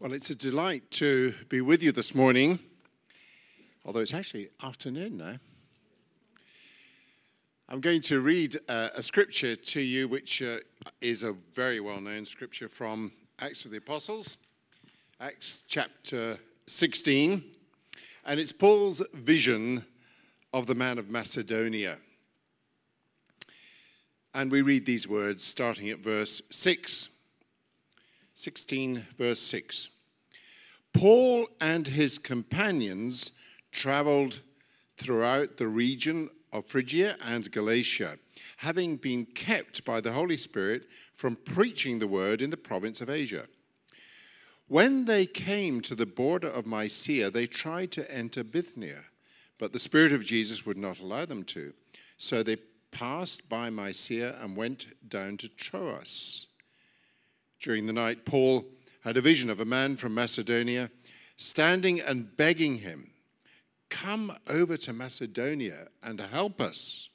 Well, it's a delight to be with you this morning, although it's actually afternoon now. I'm going to read uh, a scripture to you, which uh, is a very well known scripture from Acts of the Apostles, Acts chapter 16, and it's Paul's vision of the man of Macedonia. And we read these words starting at verse 6. 16, verse 6. Paul and his companions traveled throughout the region of Phrygia and Galatia, having been kept by the Holy Spirit from preaching the word in the province of Asia. When they came to the border of Mysia, they tried to enter Bithynia, but the Spirit of Jesus would not allow them to. So they passed by Mysia and went down to Troas. During the night, Paul had a vision of a man from Macedonia standing and begging him, Come over to Macedonia and help us.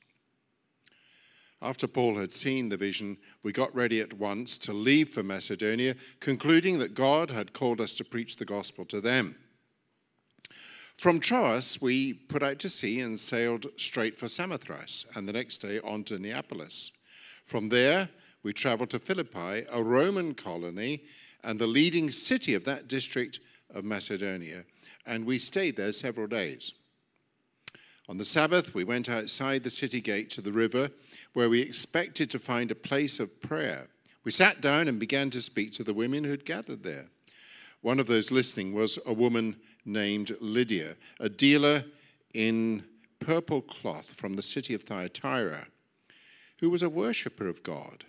After Paul had seen the vision, we got ready at once to leave for Macedonia, concluding that God had called us to preach the gospel to them. From Troas, we put out to sea and sailed straight for Samothrace, and the next day on to Neapolis. From there, we traveled to Philippi, a Roman colony and the leading city of that district of Macedonia, and we stayed there several days. On the Sabbath, we went outside the city gate to the river, where we expected to find a place of prayer. We sat down and began to speak to the women who'd gathered there. One of those listening was a woman named Lydia, a dealer in purple cloth from the city of Thyatira, who was a worshipper of God.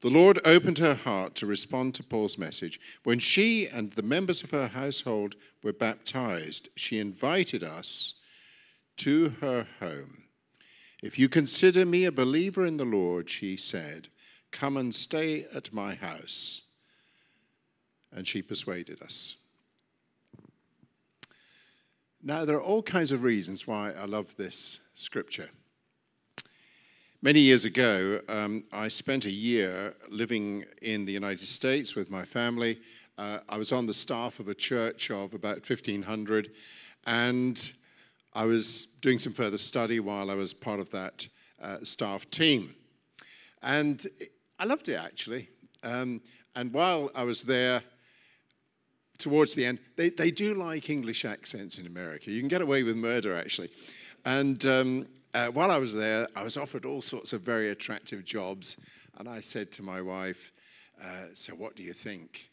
The Lord opened her heart to respond to Paul's message. When she and the members of her household were baptized, she invited us to her home. If you consider me a believer in the Lord, she said, come and stay at my house. And she persuaded us. Now, there are all kinds of reasons why I love this scripture. Many years ago, um, I spent a year living in the United States with my family. Uh, I was on the staff of a church of about 1,500, and I was doing some further study while I was part of that uh, staff team. And I loved it actually. Um, and while I was there, towards the end, they, they do like English accents in America. You can get away with murder actually. And um, uh, while I was there, I was offered all sorts of very attractive jobs. And I said to my wife, uh, So, what do you think?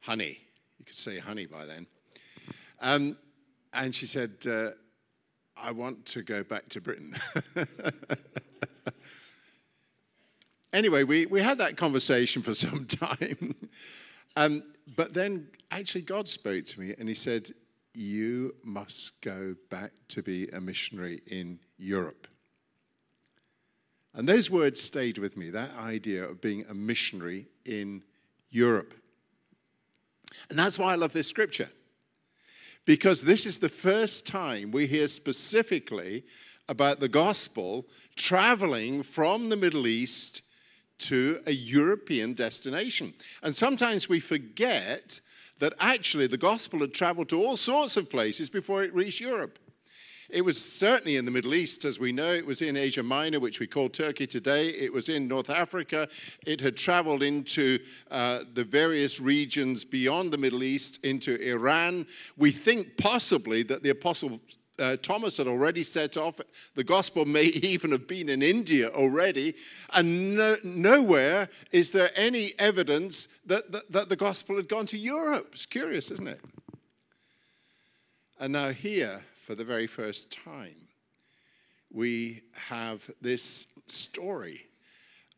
Honey. You could say honey by then. Um, and she said, uh, I want to go back to Britain. anyway, we, we had that conversation for some time. um, but then actually, God spoke to me and He said, you must go back to be a missionary in Europe. And those words stayed with me that idea of being a missionary in Europe. And that's why I love this scripture. Because this is the first time we hear specifically about the gospel traveling from the Middle East to a European destination. And sometimes we forget that actually the gospel had traveled to all sorts of places before it reached Europe. It was certainly in the Middle East, as we know. It was in Asia Minor, which we call Turkey today. It was in North Africa. It had traveled into uh, the various regions beyond the Middle East, into Iran. We think possibly that the Apostle uh, Thomas had already set off. The gospel may even have been in India already. And no, nowhere is there any evidence that, that, that the gospel had gone to Europe. It's curious, isn't it? And now, here, for the very first time, we have this story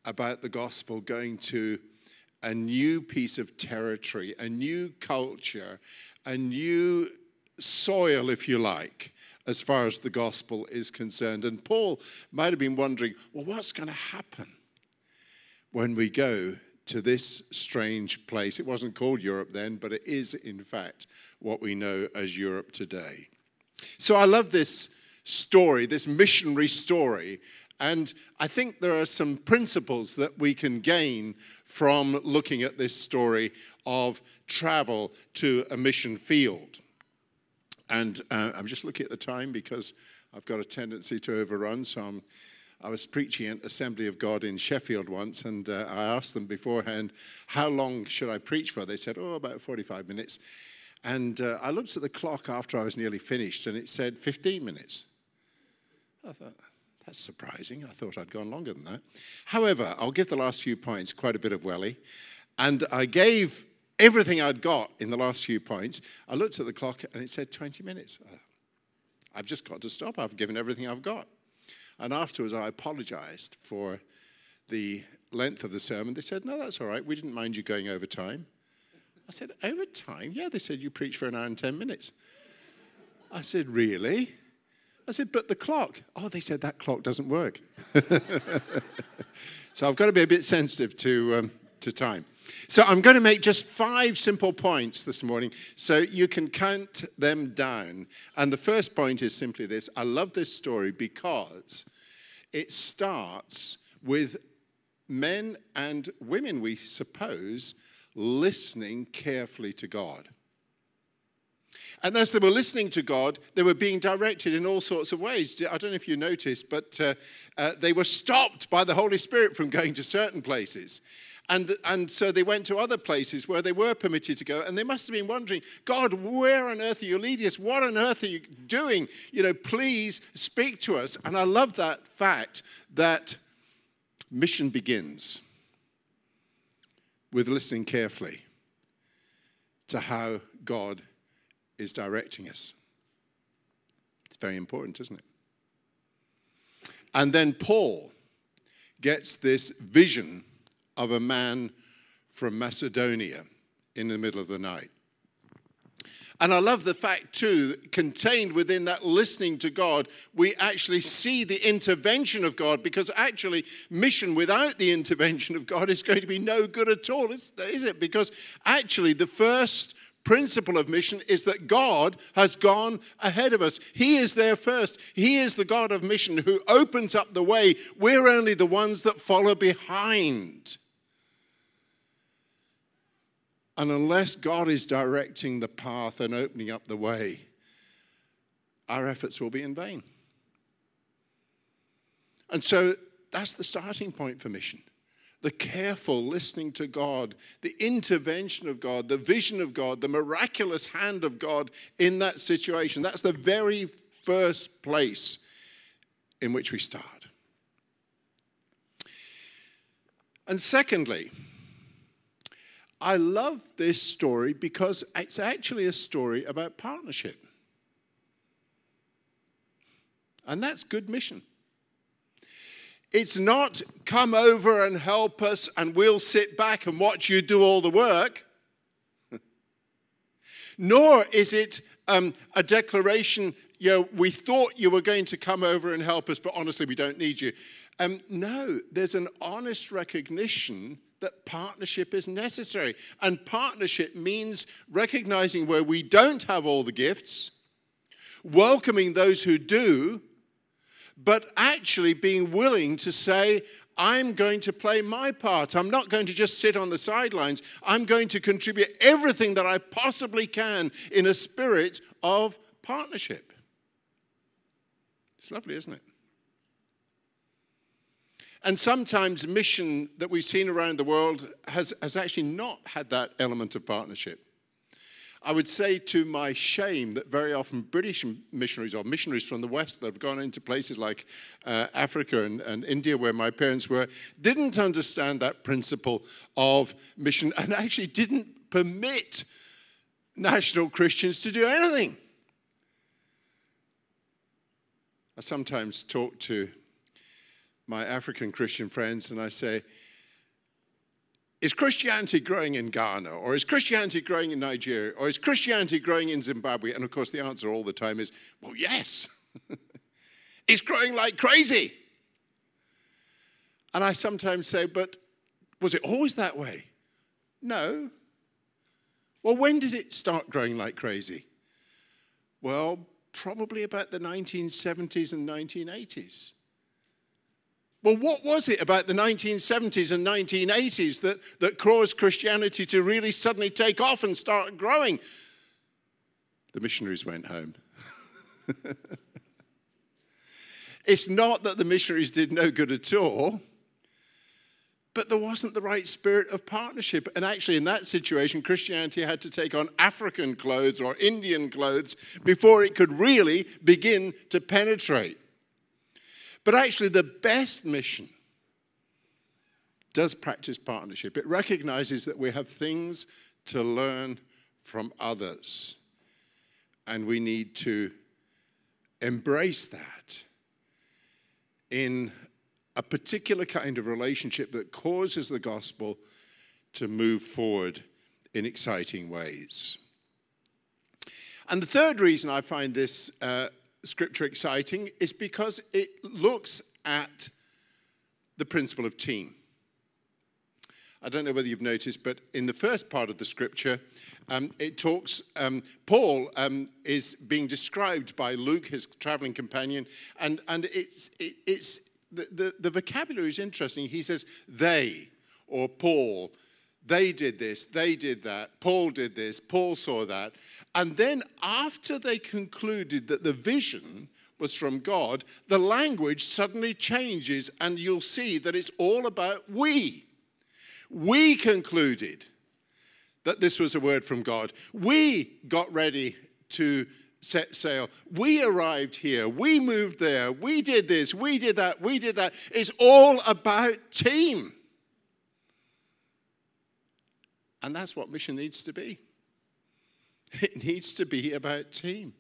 about the gospel going to a new piece of territory, a new culture, a new soil, if you like, as far as the gospel is concerned. And Paul might have been wondering, well, what's going to happen when we go to this strange place? It wasn't called Europe then, but it is, in fact, what we know as Europe today. So I love this story, this missionary story. And I think there are some principles that we can gain from looking at this story of travel to a mission field. And uh, I'm just looking at the time because I've got a tendency to overrun, so I'm I was preaching at Assembly of God in Sheffield once, and uh, I asked them beforehand, How long should I preach for? They said, Oh, about 45 minutes. And uh, I looked at the clock after I was nearly finished, and it said 15 minutes. I thought, That's surprising. I thought I'd gone longer than that. However, I'll give the last few points quite a bit of welly. And I gave everything I'd got in the last few points. I looked at the clock, and it said 20 minutes. I've just got to stop. I've given everything I've got. And afterwards, I apologized for the length of the sermon. They said, No, that's all right. We didn't mind you going over time. I said, Over time? Yeah, they said you preached for an hour and 10 minutes. I said, Really? I said, But the clock. Oh, they said that clock doesn't work. so I've got to be a bit sensitive to, um, to time. So I'm going to make just five simple points this morning so you can count them down. And the first point is simply this I love this story because it starts with men and women, we suppose, listening carefully to God. And as they were listening to God, they were being directed in all sorts of ways. I don't know if you noticed, but uh, uh, they were stopped by the Holy Spirit from going to certain places. And, and so they went to other places where they were permitted to go, and they must have been wondering, God, where on earth are you leading us? What on earth are you doing? You know, please speak to us. And I love that fact that mission begins with listening carefully to how God is directing us. It's very important, isn't it? And then Paul gets this vision of a man from Macedonia in the middle of the night. And I love the fact, too, contained within that listening to God, we actually see the intervention of God because actually, mission without the intervention of God is going to be no good at all, is, it? Because actually, the first principle of mission is that God has gone ahead of us. He is there first. He is the God of mission who opens up the way. We're only the ones that follow behind. And unless God is directing the path and opening up the way, our efforts will be in vain. And so that's the starting point for mission. The careful listening to God, the intervention of God, the vision of God, the miraculous hand of God in that situation. That's the very first place in which we start. And secondly, I love this story because it's actually a story about partnership. And that's good mission. It's not come over and help us and we'll sit back and watch you do all the work. Nor is it um, a declaration, you know, we thought you were going to come over and help us, but honestly, we don't need you. Um, no, there's an honest recognition that partnership is necessary. And partnership means recognizing where we don't have all the gifts, welcoming those who do, but actually being willing to say, I'm going to play my part. I'm not going to just sit on the sidelines. I'm going to contribute everything that I possibly can in a spirit of partnership. It's lovely, isn't it? And sometimes mission that we've seen around the world has, has actually not had that element of partnership. I would say to my shame that very often British missionaries or missionaries from the West that have gone into places like uh, Africa and, and India, where my parents were, didn't understand that principle of mission and actually didn't permit national Christians to do anything. I sometimes talk to my African Christian friends and I say, is Christianity growing in Ghana? Or is Christianity growing in Nigeria? Or is Christianity growing in Zimbabwe? And of course, the answer all the time is, well, yes. it's growing like crazy. And I sometimes say, but was it always that way? No. Well, when did it start growing like crazy? Well, probably about the 1970s and 1980s. Well, what was it about the 1970s and 1980s that, that caused Christianity to really suddenly take off and start growing? The missionaries went home. it's not that the missionaries did no good at all, but there wasn't the right spirit of partnership. And actually, in that situation, Christianity had to take on African clothes or Indian clothes before it could really begin to penetrate. But actually, the best mission does practice partnership. It recognizes that we have things to learn from others, and we need to embrace that in a particular kind of relationship that causes the gospel to move forward in exciting ways. And the third reason I find this uh, scripture exciting is because it looks at the principle of team. I don't know whether you've noticed, but in the first part of the scripture, um, it talks, um, Paul um, is being described by Luke, his traveling companion, and, and it's, it, it's the, the, the vocabulary is interesting. He says, they, or Paul, they did this, they did that, Paul did this, Paul saw that. And then, after they concluded that the vision was from God, the language suddenly changes, and you'll see that it's all about we. We concluded that this was a word from God. We got ready to set sail. We arrived here. We moved there. We did this. We did that. We did that. It's all about team. And that's what mission needs to be. It needs to be about team.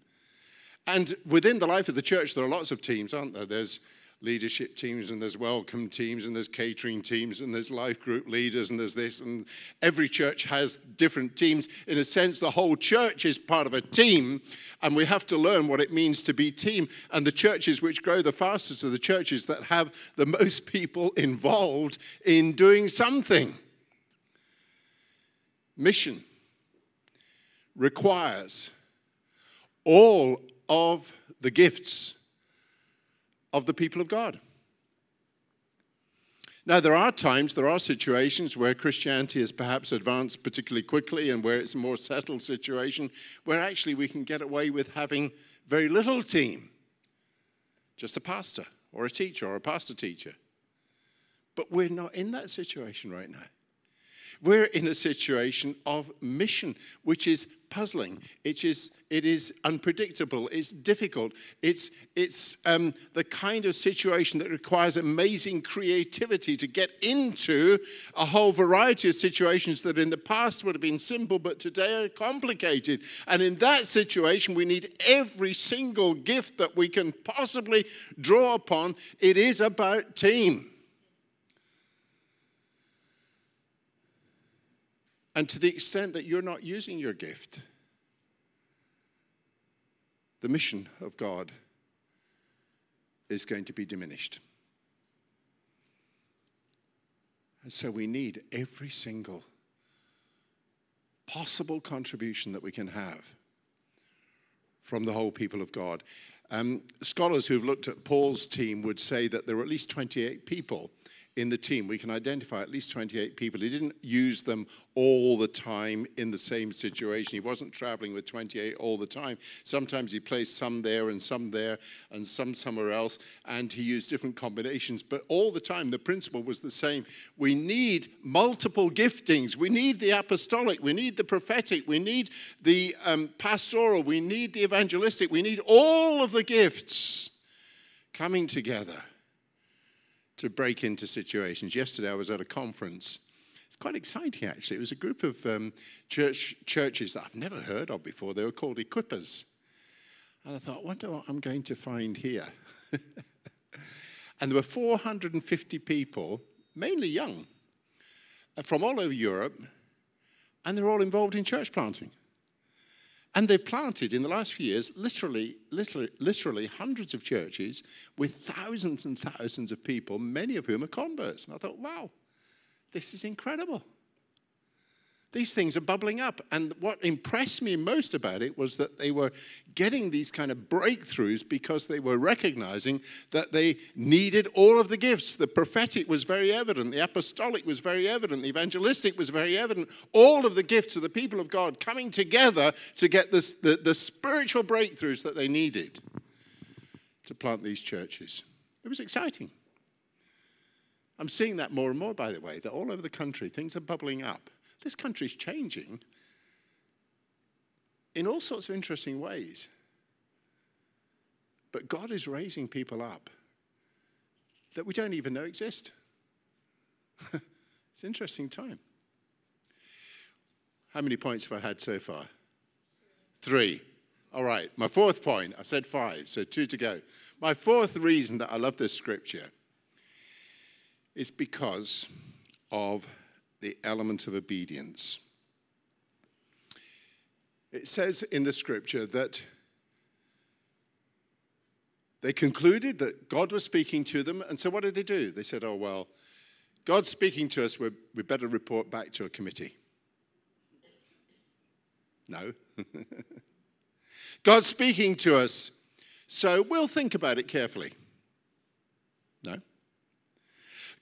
And within the life of the church, there are lots of teams, aren't there? There's leadership teams, and there's welcome teams, and there's catering teams, and there's life group leaders, and there's this. And every church has different teams. In a sense, the whole church is part of a team, and we have to learn what it means to be team. And the churches which grow the fastest are the churches that have the most people involved in doing something. Mission requires all of the gifts of the people of God. Now, there are times, there are situations where Christianity has perhaps advanced particularly quickly and where it's a more settled situation, where actually we can get away with having very little team, just a pastor or a teacher or a pastor teacher. But we're not in that situation right now. We're in a situation of mission, which is puzzling. It is, it is unpredictable. It's difficult. It's, it's um, the kind of situation that requires amazing creativity to get into a whole variety of situations that in the past would have been simple, but today are complicated. And in that situation, we need every single gift that we can possibly draw upon. It is about team. And to the extent that you're not using your gift, the mission of God is going to be diminished. And so we need every single possible contribution that we can have from the whole people of God. Um, scholars who've looked at Paul's team would say that there were at least 28 people in the team. We can identify at least 28 people. He didn't use them all the time in the same situation. He wasn't traveling with 28 all the time. Sometimes he placed some there and some there and some somewhere else, and he used different combinations. But all the time, the principle was the same. We need multiple giftings. We need the apostolic. We need the prophetic. We need the um, pastoral. We need the evangelistic. We need all of the gifts coming together to break into situations. Yesterday, I was at a conference. It's quite exciting, actually. It was a group of um, church, churches that I've never heard of before. They were called Equippers. And I thought, I wonder what I'm going to find here. and there were 450 people, mainly young, uh, from all over Europe, and they're all involved in church planting. And they've planted in the last few years literally, literally, literally hundreds of churches with thousands and thousands of people, many of whom are converts. And I thought, wow, this is incredible. These things are bubbling up. And what impressed me most about it was that they were getting these kind of breakthroughs because they were recognizing that they needed all of the gifts. The prophetic was very evident, the apostolic was very evident, the evangelistic was very evident. All of the gifts of the people of God coming together to get the, the spiritual breakthroughs that they needed to plant these churches. It was exciting. I'm seeing that more and more, by the way, that all over the country things are bubbling up. This country's changing in all sorts of interesting ways. But God is raising people up that we don't even know exist. it's an interesting time. How many points have I had so far? Three. All right, my fourth point, I said five, so two to go. My fourth reason that I love this scripture is because of the element of obedience. It says in the scripture that they concluded that God was speaking to them, and so what did they do? They said, Oh, well, God's speaking to us, we better report back to a committee. No. God's speaking to us, so we'll think about it carefully. No.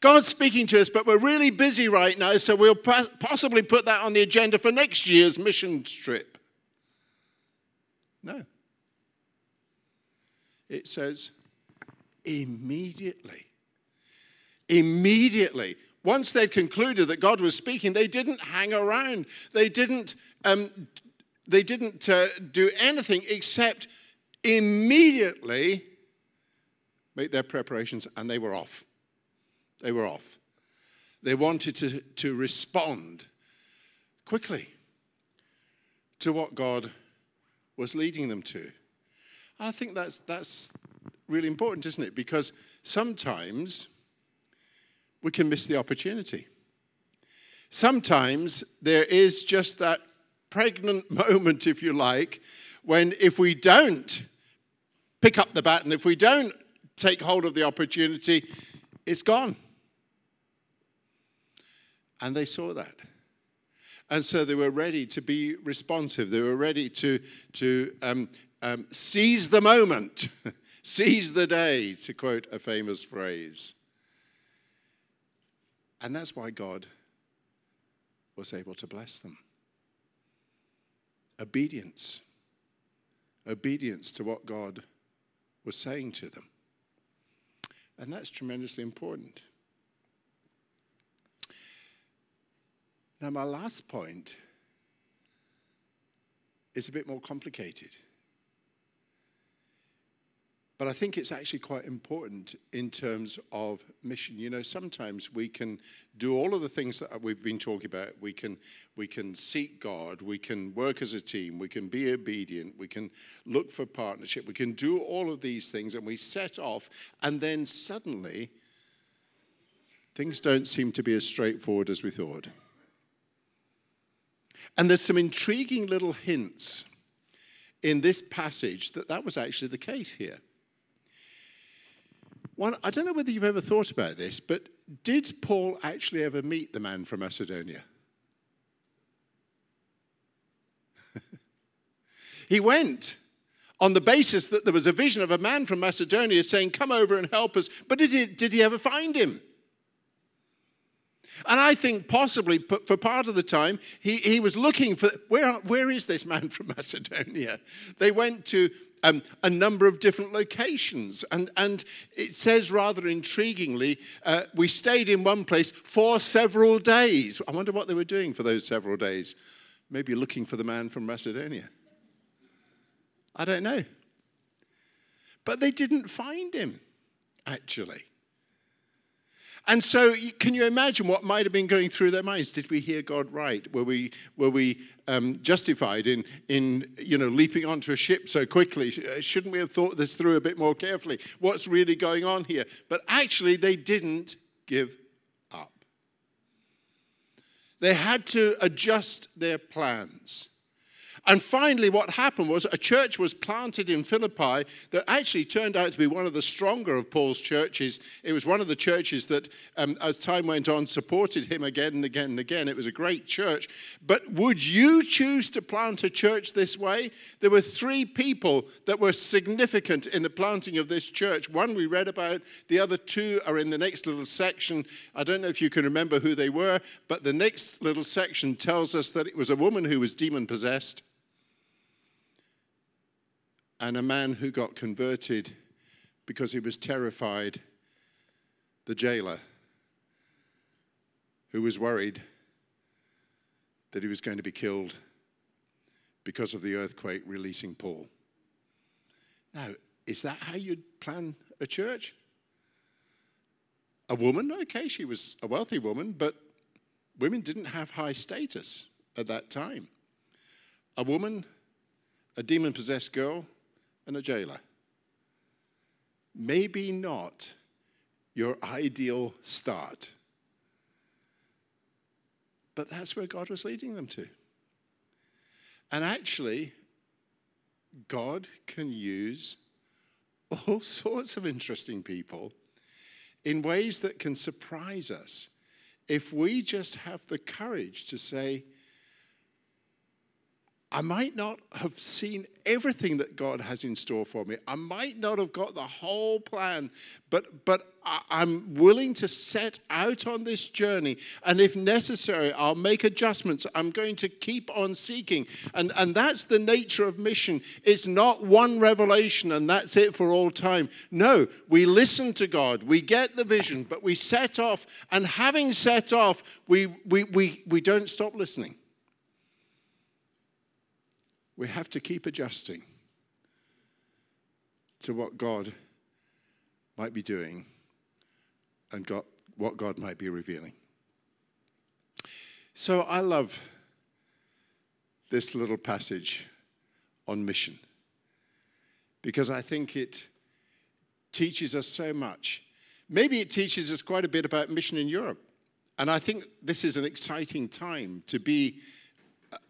God's speaking to us, but we're really busy right now, so we'll possibly put that on the agenda for next year's mission trip. No. It says, immediately. Immediately. Once they'd concluded that God was speaking, they didn't hang around. They didn't, um, they didn't uh, do anything except immediately make their preparations and they were off. They were off. They wanted to, to respond quickly to what God was leading them to. And I think that's, that's really important, isn't it? Because sometimes we can miss the opportunity. Sometimes there is just that pregnant moment, if you like, when if we don't pick up the baton, if we don't take hold of the opportunity, it's gone. And they saw that. And so they were ready to be responsive. They were ready to, to um, um, seize the moment, seize the day, to quote a famous phrase. And that's why God was able to bless them. Obedience. Obedience to what God was saying to them. And that's tremendously important. Now, my last point is a bit more complicated. But I think it's actually quite important in terms of mission. You know, sometimes we can do all of the things that we've been talking about. We can, we can seek God, we can work as a team, we can be obedient, we can look for partnership, we can do all of these things, and we set off, and then suddenly things don't seem to be as straightforward as we thought. And there's some intriguing little hints in this passage that that was actually the case here. One, I don't know whether you've ever thought about this, but did Paul actually ever meet the man from Macedonia? he went on the basis that there was a vision of a man from Macedonia saying, Come over and help us. But did he, did he ever find him? And I think possibly for part of the time, he, he was looking for where, where is this man from Macedonia? They went to um, a number of different locations. And, and it says rather intriguingly, uh, we stayed in one place for several days. I wonder what they were doing for those several days. Maybe looking for the man from Macedonia. I don't know. But they didn't find him, actually. And so, can you imagine what might have been going through their minds? Did we hear God right? Were we, were we um, justified in, in you know, leaping onto a ship so quickly? Uh, shouldn't we have thought this through a bit more carefully? What's really going on here? But actually, they didn't give up. They had to adjust their plans. And finally, what happened was a church was planted in Philippi that actually turned out to be one of the stronger of Paul's churches. It was one of the churches that, um, as time went on, supported him again and again and again. It was a great church. But would you choose to plant a church this way? There were three people that were significant in the planting of this church. One we read about, the other two are in the next little section. I don't know if you can remember who they were, but the next little section tells us that it was a woman who was demon possessed and a man who got converted because he was terrified, the jailer, who was worried that he was going to be killed because of the earthquake releasing Paul. Now, is that how you'd plan a church? A woman, okay, she was a wealthy woman, but women didn't have high status at that time. A woman, a demon possessed girl, and a jailer. Maybe not your ideal start, but that's where God was leading them to. And actually, God can use all sorts of interesting people in ways that can surprise us if we just have the courage to say, I might not have seen everything that God has in store for me. I might not have got the whole plan, but, but I'm willing to set out on this journey. And if necessary, I'll make adjustments. I'm going to keep on seeking. And, and that's the nature of mission. It's not one revelation and that's it for all time. No, we listen to God, we get the vision, but we set off. And having set off, we, we, we, we don't stop listening we have to keep adjusting to what God might be doing and God, what God might be revealing. So I love this little passage on mission because I think it teaches us so much. Maybe it teaches us quite a bit about mission in Europe. And I think this is an exciting time to be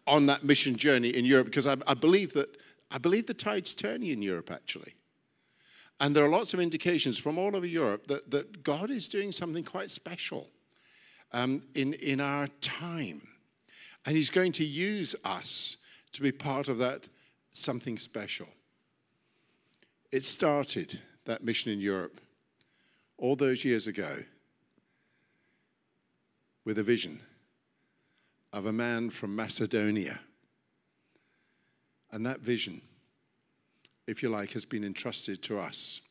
on that mission journey in Europe because I, I, believe that I believe the tide's turning in Europe actually. And there are lots of indications from all over Europe that, that God is doing something quite special um, in, in our time. And He's going to use us to be part of that something special. It started, that mission in Europe, all those years ago with a vision of a man from Macedonia. And that vision, if you like, has been entrusted to us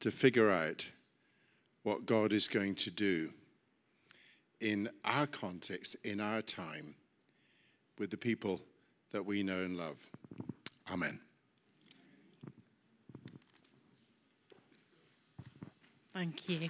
to figure out what God is going to do in our context, in our time, with the people that we know and love. Amen. Thank you.